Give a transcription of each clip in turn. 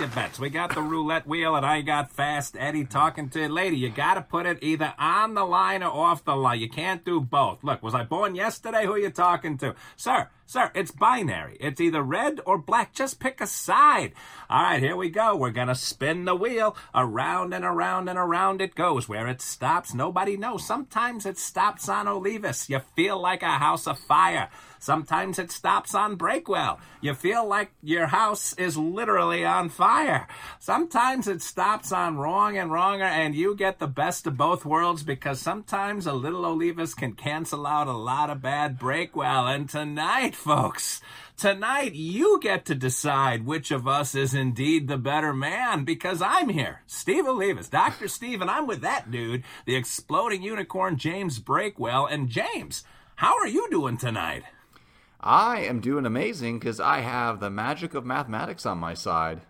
Your bets. We got the roulette wheel, and I got fast Eddie talking to a lady. You got to put it either on the line or off the line. You can't do both. Look, was I born yesterday? Who are you talking to, sir? Sir, it's binary. It's either red or black. Just pick a side. All right, here we go. We're going to spin the wheel. Around and around and around it goes. Where it stops, nobody knows. Sometimes it stops on Olivas. You feel like a house of fire. Sometimes it stops on Breakwell. You feel like your house is literally on fire. Sometimes it stops on Wrong and Wronger, and you get the best of both worlds because sometimes a little Olivas can cancel out a lot of bad Breakwell. And tonight, folks, tonight you get to decide which of us is indeed the better man because I'm here, Steve Olivas, Dr. Steve, and I'm with that dude, the exploding unicorn, James Breakwell. And James, how are you doing tonight? I am doing amazing because I have the magic of mathematics on my side.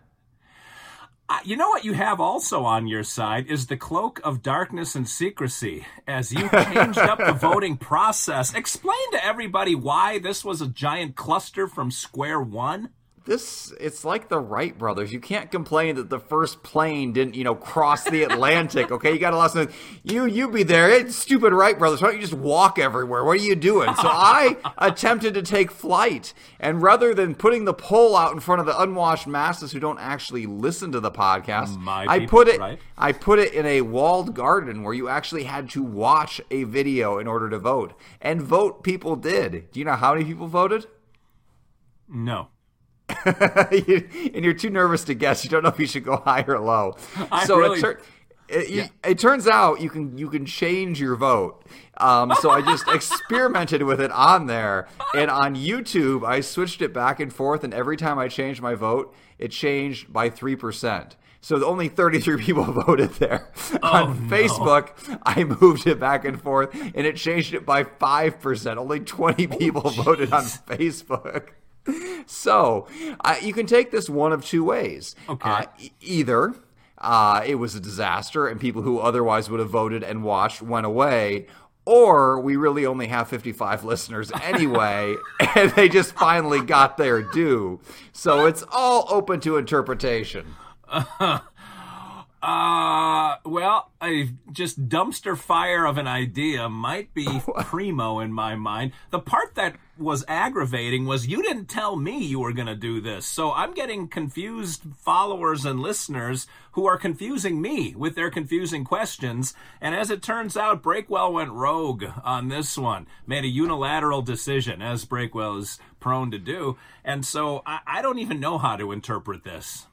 Uh, you know what you have also on your side is the cloak of darkness and secrecy as you changed up the voting process. Explain to everybody why this was a giant cluster from square one. This it's like the Wright brothers. You can't complain that the first plane didn't, you know, cross the Atlantic. Okay, you got a to listen. You you be there, it's stupid Wright brothers. Why don't you just walk everywhere? What are you doing? So I attempted to take flight, and rather than putting the pole out in front of the unwashed masses who don't actually listen to the podcast, My I people, put it right? I put it in a walled garden where you actually had to watch a video in order to vote, and vote people did. Do you know how many people voted? No. And you're too nervous to guess. You don't know if you should go high or low. I so really- it, tur- it, Yeah. it turns out you can you can change your vote. Um, so I just experimented with it on there, and on YouTube I switched it back and forth, and every time I changed my vote, it changed by three percent. So only 33 people voted there. on no. Facebook, I moved it back and forth, and it changed it by five percent. Only 20 people voted on Facebook. So uh, you can take this one of two ways. Okay. Uh, e- either uh, it was a disaster and people who otherwise would have voted and watched went away, or we really only have 55 listeners anyway, and they just finally got their due. So it's all open to interpretation. Uh, well, a just dumpster fire of an idea might be primo in my mind. The part that was aggravating was you didn't tell me you were going to do this. So I'm getting confused followers and listeners who are confusing me with their confusing questions. And as it turns out, Breakwell went rogue on this one, made a unilateral decision, as Breakwell is prone to do. And so I, I don't even know how to interpret this.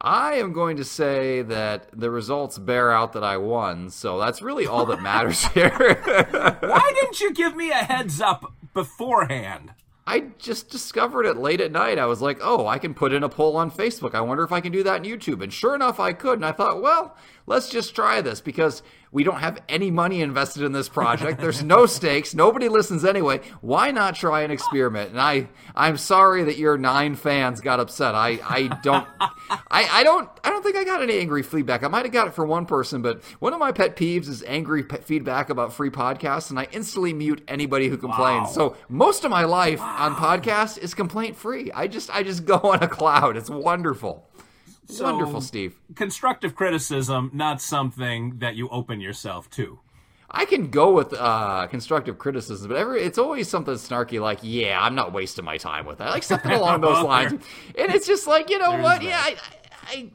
I am going to say that the results bear out that I won, so that's really all that matters here. Why didn't you give me a heads up beforehand? I just discovered it late at night. I was like, oh, I can put in a poll on Facebook. I wonder if I can do that on YouTube. And sure enough, I could. And I thought, well, let's just try this because we don't have any money invested in this project. There's no stakes. Nobody listens anyway. Why not try an experiment? And I, I'm sorry that your nine fans got upset. I, I don't, I, I don't, I don't think I got any angry feedback. I might have got it for one person, but one of my pet peeves is angry pe- feedback about free podcasts, and I instantly mute anybody who complains. Wow. So most of my life on podcasts is complaint free. I just, I just go on a cloud. It's wonderful. So, Wonderful, Steve. Constructive criticism, not something that you open yourself to. I can go with uh, constructive criticism, but every, it's always something snarky like, "Yeah, I'm not wasting my time with that," like something along those lines. And it's just like, you know what? Yeah, I, I,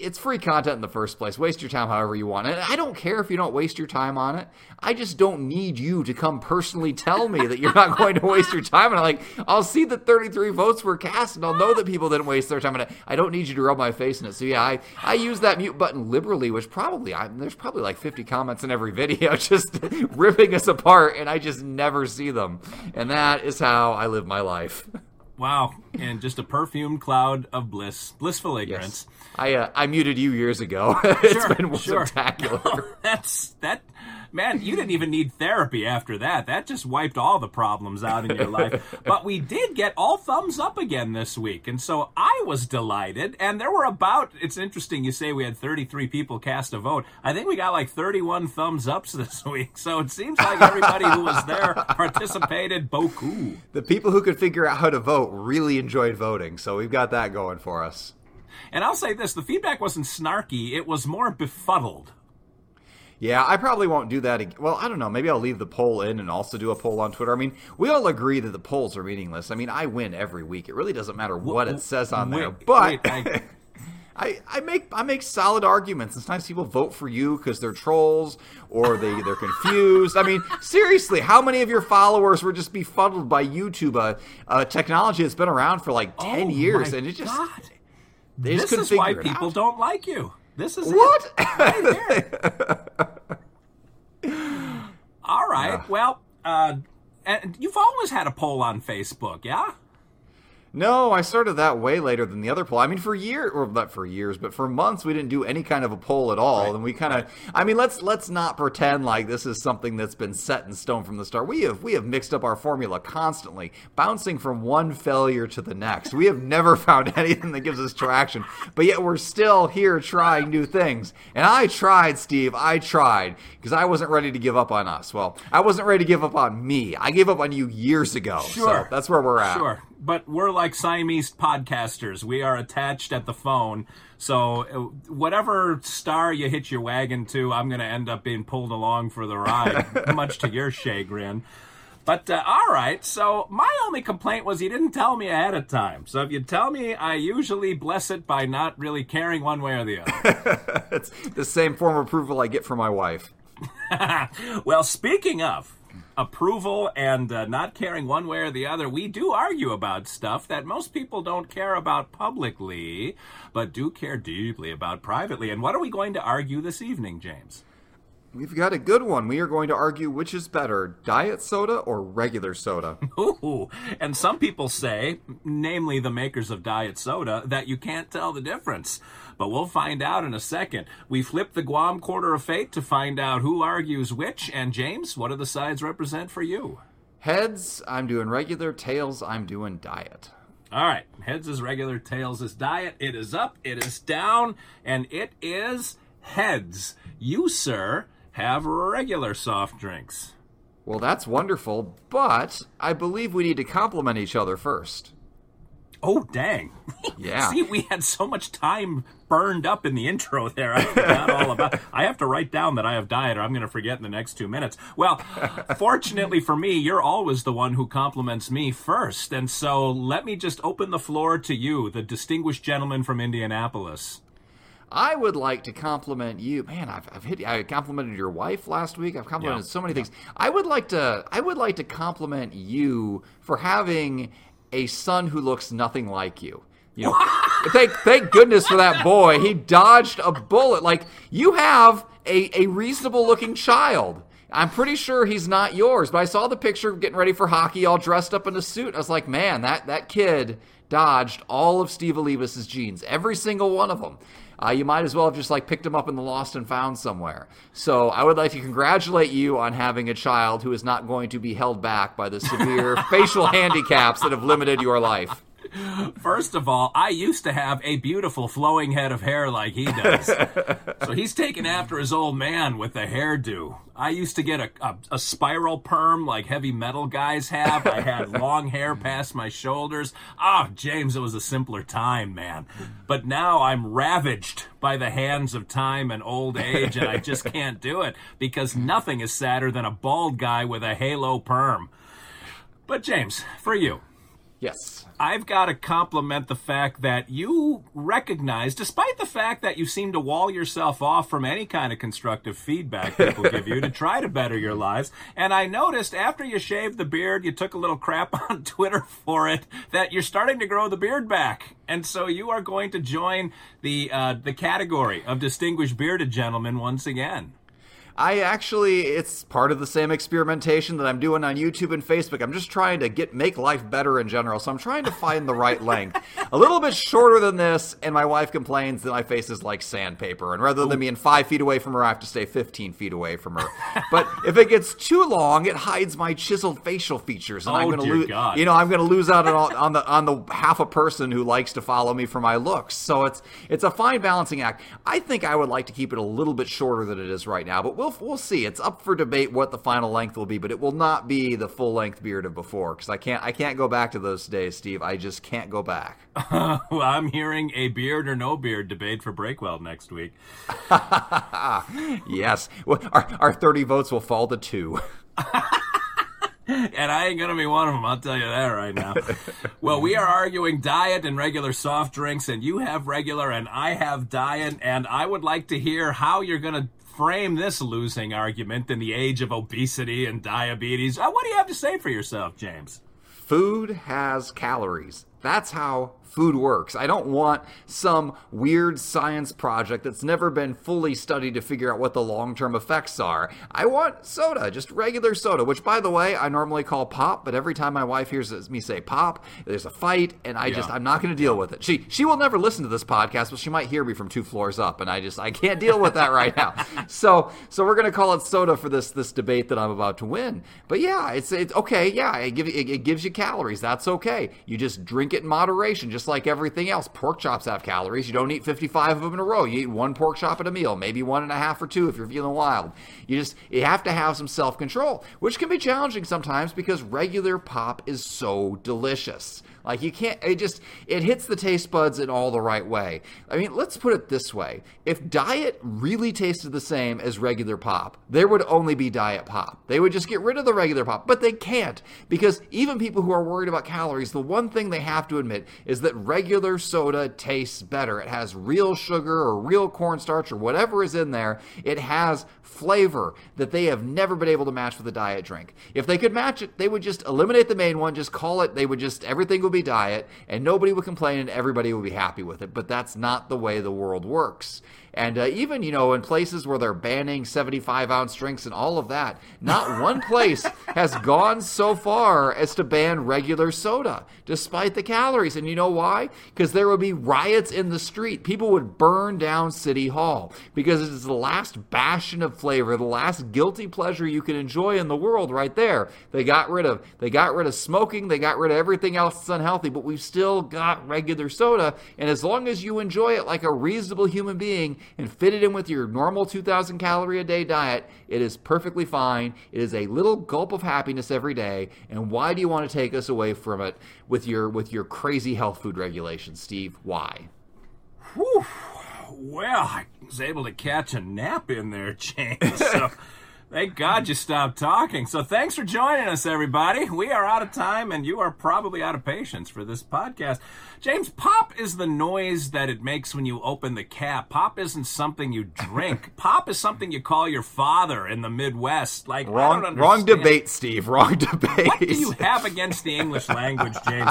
it's free content in the first place. Waste your time however you want, and I don't care if you don't waste your time on it. I just don't need you to come personally tell me that you're not going to waste your time. And I'm like, I'll see that 33 votes were cast, and I'll know that people didn't waste their time it. I don't need you to rub my face in it. So yeah, I I use that mute button liberally, which probably I, there's probably like 50 comments in every video just ripping us apart, and I just never see them. And that is how I live my life. Wow. and just a perfumed cloud of bliss, blissful ignorance. I uh, I muted you years ago. it's Sure, been sure. spectacular. That's that man, you didn't even need therapy after that. That just wiped all the problems out in your life. But we did get all thumbs up again this week. And so I was delighted. And there were about it's interesting you say we had 33 people cast a vote. I think we got like 31 thumbs ups this week. So it seems like everybody who was there participated beaucoup. the people who could figure out how to vote really enjoyed voting, so we've got that going for us. And I'll say this, the feedback wasn't snarky, it was more befuddled. Yeah, I probably won't do that. Well, I don't know. Maybe I'll leave the poll in and also do a poll on Twitter. I mean, we all agree that the polls are meaningless. I mean, I win every week. It really doesn't matter what it says on there. But wait, I- I, I make I make solid arguments. Sometimes people vote for you because they're trolls or they they're confused. I mean, seriously, how many of your followers were just befuddled by YouTube, a, a technology that's been around for like ten Oh years, and it just God. they just This couldn't is why figure it people out. don't like you. This is it. What? All right. Well, uh, and you've always had a poll on Facebook, yeah? No, I started that way later than the other poll. I mean, for years, or not for years, but for months, we didn't do any kind of a poll at all, and we kind of. I mean, let's let's not pretend like this is something that's been set in stone from the start. We have we have mixed up our formula constantly, bouncing from one failure to the next. We have never found anything that gives us traction, but yet we're still here trying new things. And I tried, Steve. I tried because I wasn't ready to give up on us. Well, I wasn't ready to give up on me. I gave up on you years ago. So Sure. that's where we're at. Sure. But we're like Siamese podcasters. We are attached at the phone. So uh, whatever star you hit your wagon to, I'm going to end up being pulled along for the ride, much to your chagrin. But uh, all right, so my only complaint was you didn't tell me ahead of time. So if you tell me, I usually bless it by not really caring one way or the other. It's the same form of approval I get from my wife. well, speaking of approval and uh, not caring one way or the other, we do argue about stuff that most people don't care about publicly, but do care deeply about privately. And what are we going to argue this evening, James? We've got a good one. We are going to argue which is better, diet soda or regular soda. Ooh, and some people say, namely the makers of diet soda, that you can't tell the difference. But we'll find out in a second. We flip the Guam quarter of fate to find out who argues which. And James, what do the sides represent for you? Heads, I'm doing regular. Tails, I'm doing diet. All right, heads is regular, tails is diet. It is up, it is down, and it is heads. You, sir, have regular soft drinks. Well, that's wonderful, but I believe we need to compliment each other first. Oh, dang. Yeah. See, we had so much time burned up in the intro there. I forgot all about I have to write down that I have diet or I'm going to forget in the next two minutes. Well, fortunately for me, you're always the one who compliments me first. And so let me just open the floor to you, the distinguished gentleman from Indianapolis. I would like to compliment you. Man, I've, I've hit. I complimented your wife last week. I've complimented Yeah. so many things. I would like to. I would like to compliment you for having a son who looks nothing like you. You know, thank thank goodness for that boy. He dodged a bullet. Like you have a a reasonable looking child. I'm pretty sure he's not yours, but I saw the picture getting ready for hockey, all dressed up in a suit. I was like, man, that that kid dodged all of Steve Olivas' genes, every single one of them. Uh, you might as well have just like picked him up in the lost and found somewhere. So I would like to congratulate you on having a child who is not going to be held back by the severe facial handicaps that have limited your life. First of all, I used to have a beautiful flowing head of hair like he does. so he's taken after his old man with the hairdo. I used to get a, a, a spiral perm like heavy metal guys have. I had long hair past my shoulders. Ah, James, it was a simpler time, man. But now I'm ravaged by the hands of time and old age, and I just can't do it because nothing is sadder than a bald guy with a halo perm. But James, for you, Yes. I've got to compliment the fact that you recognize, despite the fact that you seem to wall yourself off from any kind of constructive feedback people give you to try to better your lives. And I noticed after you shaved the beard, you took a little crap on Twitter for it, that you're starting to grow the beard back. And so you are going to join the uh, the category of distinguished bearded gentlemen once again. I actually, it's part of the same experimentation that I'm doing on YouTube and Facebook. I'm just trying to get make life better in general. So I'm trying to find the right length. A little bit shorter than this, and my wife complains that my face is like sandpaper. And rather than being five feet away from her, I have to stay 15 feet away from her. But if it gets too long, it hides my chiseled facial features, and I'm Oh, going to lose. You know, I'm going to lose out on, on the on the half a person who likes to follow me for my looks. So it's it's a fine balancing act. I think I would like to keep it a little bit shorter than it is right now, but we'll we'll see. It's up for debate what the final length will be, but it will not be the full length beard of before because I can't I can't go back to those days, Steve. I just can't go back. Well, I'm hearing a beard or no beard debate for Breakwell next week. yes, well, our our 30 votes will fall to two. And I ain't gonna be one of them, I'll tell you that right now. well, we are arguing diet and regular soft drinks, and you have regular and I have diet, and I would like to hear how you're gonna frame this losing argument in the age of obesity and diabetes. Uh, what do you have to say for yourself, James? food has calories. That's how food works. I don't want some weird science project that's never been fully studied to figure out what the long term effects are. I want soda, just regular soda, which, by the way, I normally call pop, but every time my wife hears me say pop, there's a fight, and I just, I'm not going to deal with it. She, she will never listen to this podcast, but she might hear me from two floors up, and I just, I can't deal with that right now. So, so we're going to call it soda for this, this debate that I'm about to win. But yeah, it's, it's okay. Yeah, it, give, it, it gives you calories. That's okay. You just drink it in moderation, just like everything else. Pork chops have calories. You don't eat 55 of them in a row. You eat one pork chop at a meal, maybe one and a half or two if you're feeling wild. You just you have to have some self control, which can be challenging sometimes because regular pop is so delicious. Like you can't it just it hits the taste buds in all the right way. I mean, let's put it this way. If diet really tasted the same as regular pop, there would only be diet pop. They would just get rid of the regular pop, but they can't because even people who are worried about calories, the one thing they have to admit is that regular soda tastes better. It has real sugar or real cornstarch or whatever is in there. It has flavor that they have never been able to match with a diet drink. If they could match it, they would just eliminate the main one, just call it, they would just, everything would be diet, and nobody would complain and everybody would be happy with it. But that's not the way the world works. And uh, even, you know, in places where they're banning 75 ounce drinks and all of that, not one place has gone so far as to ban regular soda, despite the calories. And you know why? Because there would be riots in the street. People would burn down City Hall because it is the last bastion of flavor, the last guilty pleasure you can enjoy in the world right there. They got rid of they got rid of smoking, they got rid of everything else that's unhealthy, but we've still got regular soda. And as long as you enjoy it like a reasonable human being and fit it in with your normal 2000 calorie a day diet, it is perfectly fine. It is a little gulp of happiness every day. And why do you want to take us away from it with your with your crazy health food regulations, Steve? Why? Whew. Well, I was able to catch a nap in there, James. So thank God you stopped talking. So thanks for joining us, everybody. We are out of time, and you are probably out of patience for this podcast. James, pop is the noise that it makes when you open the cap. Pop isn't something you drink. pop is something you call your father in the Midwest. Like Wrong, wrong debate, Steve. Wrong debate. What do you have against the English language, James?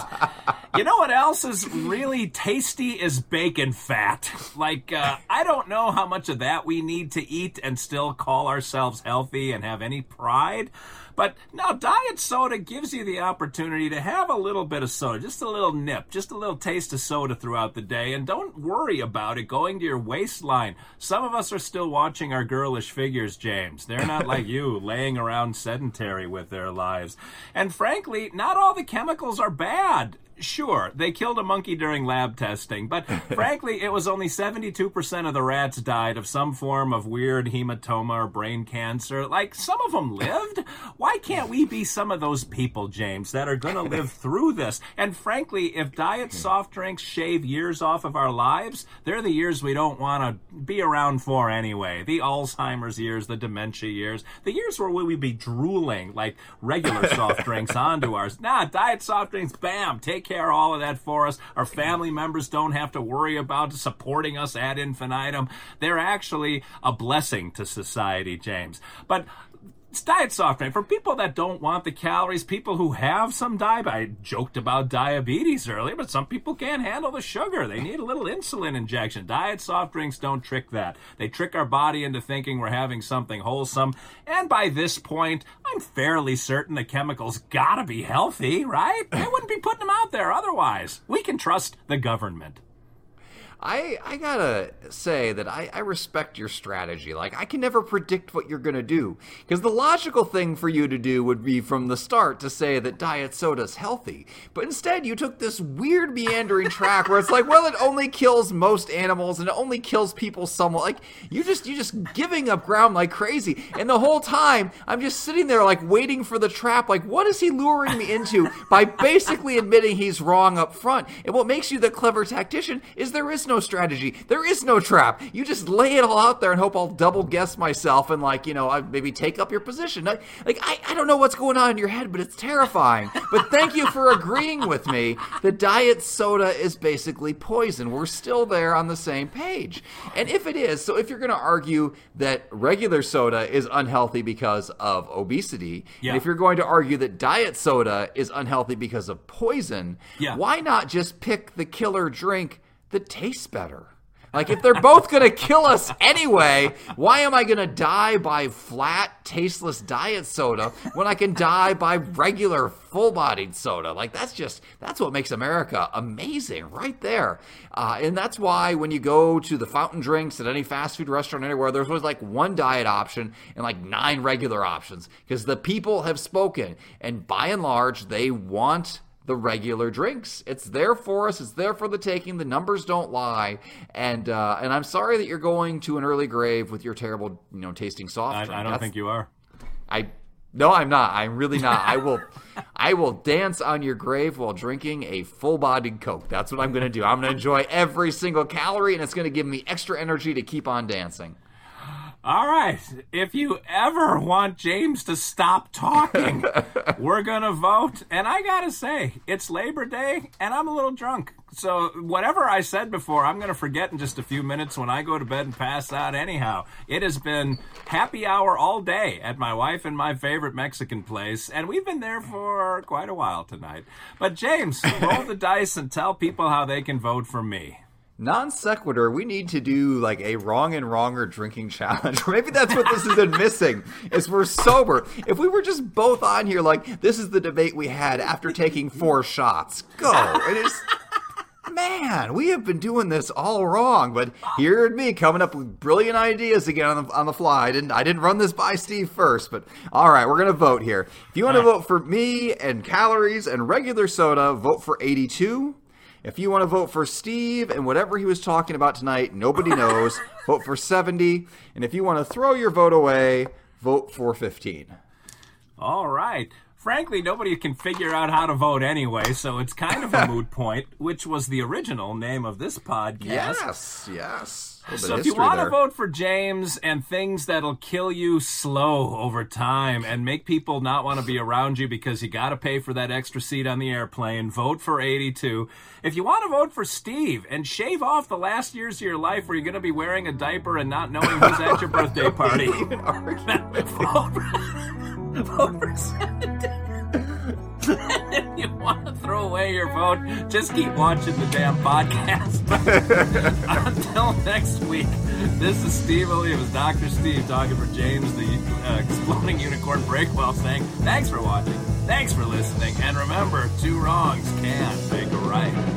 You know what else is really tasty is bacon fat. Like, uh, I don't know how much of that we need to eat and still call ourselves healthy and have any pride. But now, diet soda gives you the opportunity to have a little bit of soda, just a little nip, just a little taste of soda throughout the day, and don't worry about it going to your waistline. Some of us are still watching our girlish figures, James. They're not like you, laying around sedentary with their lives. And frankly, not all the chemicals are bad. Sure, they killed a monkey during lab testing, but frankly, it was only 72% of the rats died of some form of weird hematoma or brain cancer. Like, some of them lived. Why can't we be some of those people, James, that are going to live through this? And frankly, if diet soft drinks shave years off of our lives, they're the years we don't want to be around for anyway. The Alzheimer's years, the dementia years, the years where we would be drooling like regular soft drinks onto ours. Nah, diet soft drinks, bam, take care of all of that for us. Our family members don't have to worry about supporting us ad infinitum. They're actually a blessing to society, James. But It's diet soft drink for people that don't want the calories. People who have some diet. I joked about diabetes earlier, but some people can't handle the sugar. They need a little insulin injection. Diet soft drinks don't trick that. They trick our body into thinking we're having something wholesome. And by this point, I'm fairly certain the chemicals gotta be healthy, right? They wouldn't be putting them out there otherwise. We can trust the government. I I gotta say that I, I respect your strategy. Like I can never predict what you're gonna do because the logical thing for you to do would be from the start to say that diet soda's healthy, but instead you took this weird meandering track where it's like, well, it only kills most animals and it only kills people somewhat. Like you just you just giving up ground like crazy, and the whole time I'm just sitting there like waiting for the trap. Like what is he luring me into by basically admitting he's wrong up front? And what makes you the clever tactician is there is no strategy. There is no trap. You just lay it all out there and hope I'll double guess myself and like, you know, I maybe take up your position. Like I, I don't know what's going on in your head, but it's terrifying. But thank you for agreeing with me that diet soda is basically poison. We're still there on the same page. And if it is, so if you're going to argue that regular soda is unhealthy because of obesity, Yeah. and if you're going to argue that diet soda is unhealthy because of poison, Yeah. why not just pick the killer drink that tastes better? Like, if they're both gonna kill us anyway, why am I gonna die by flat, tasteless diet soda when I can die by regular, full bodied soda? Like, that's just, that's what makes America amazing right there. Uh, and that's why when you go to the fountain drinks at any fast food restaurant anywhere, there's always like one diet option and like nine regular options because the people have spoken. And by and large, they want the regular drinks. It's there for us. It's there for the taking. The numbers don't lie. And uh, and I'm sorry that you're going to an early grave with your terrible, you know, tasting soft I, drink. I don't That's- think you are. I no, I'm not. I'm really not. I will I will dance on your grave while drinking a full-bodied Coke. That's what I'm going to do. I'm going to enjoy every single calorie and it's going to give me extra energy to keep on dancing. All right. If you ever want James to stop talking, we're going to vote. And I got to say, it's Labor Day and I'm a little drunk. So, whatever I said before, I'm going to forget in just a few minutes when I go to bed and pass out, anyhow. It has been happy hour all day at my wife and my favorite Mexican place. And we've been there for quite a while tonight. But, James, roll the dice and tell people how they can vote for me. Non sequitur, we need to do like a wrong and wronger drinking challenge. Or maybe that's what this has been missing. Is we're sober. If we were just both on here, like this is the debate we had after taking four shots. Go. It is Man, we have been doing this all wrong, but here me coming up with brilliant ideas again on the, on the fly. I didn't I didn't run this by Steve first, but all right, we're gonna vote here. If you want to vote for me and calories and regular soda, vote for 82. If you want to vote for Steve and whatever he was talking about tonight, nobody knows, vote for 70. And if you want to throw your vote away, vote for 15. All right. Frankly, nobody can figure out how to vote anyway, so it's kind of a moot point, which was the original name of this podcast. Yes, yes. A little bit So if you want to vote for James and things that'll kill you slow over time and make people not want to be around you because you got to pay for that extra seat on the airplane, vote for 82. If you want to vote for Steve and shave off the last years of your life where you're going to be wearing a diaper and not knowing who's at your birthday party, vote for, vote for 70. Throw away your vote, just keep watching the damn podcast. Until next week, this is Steve was Dr. Steve talking for James, the uh, exploding unicorn breakwell, saying thanks for watching, thanks for listening, and remember, two wrongs can make a right.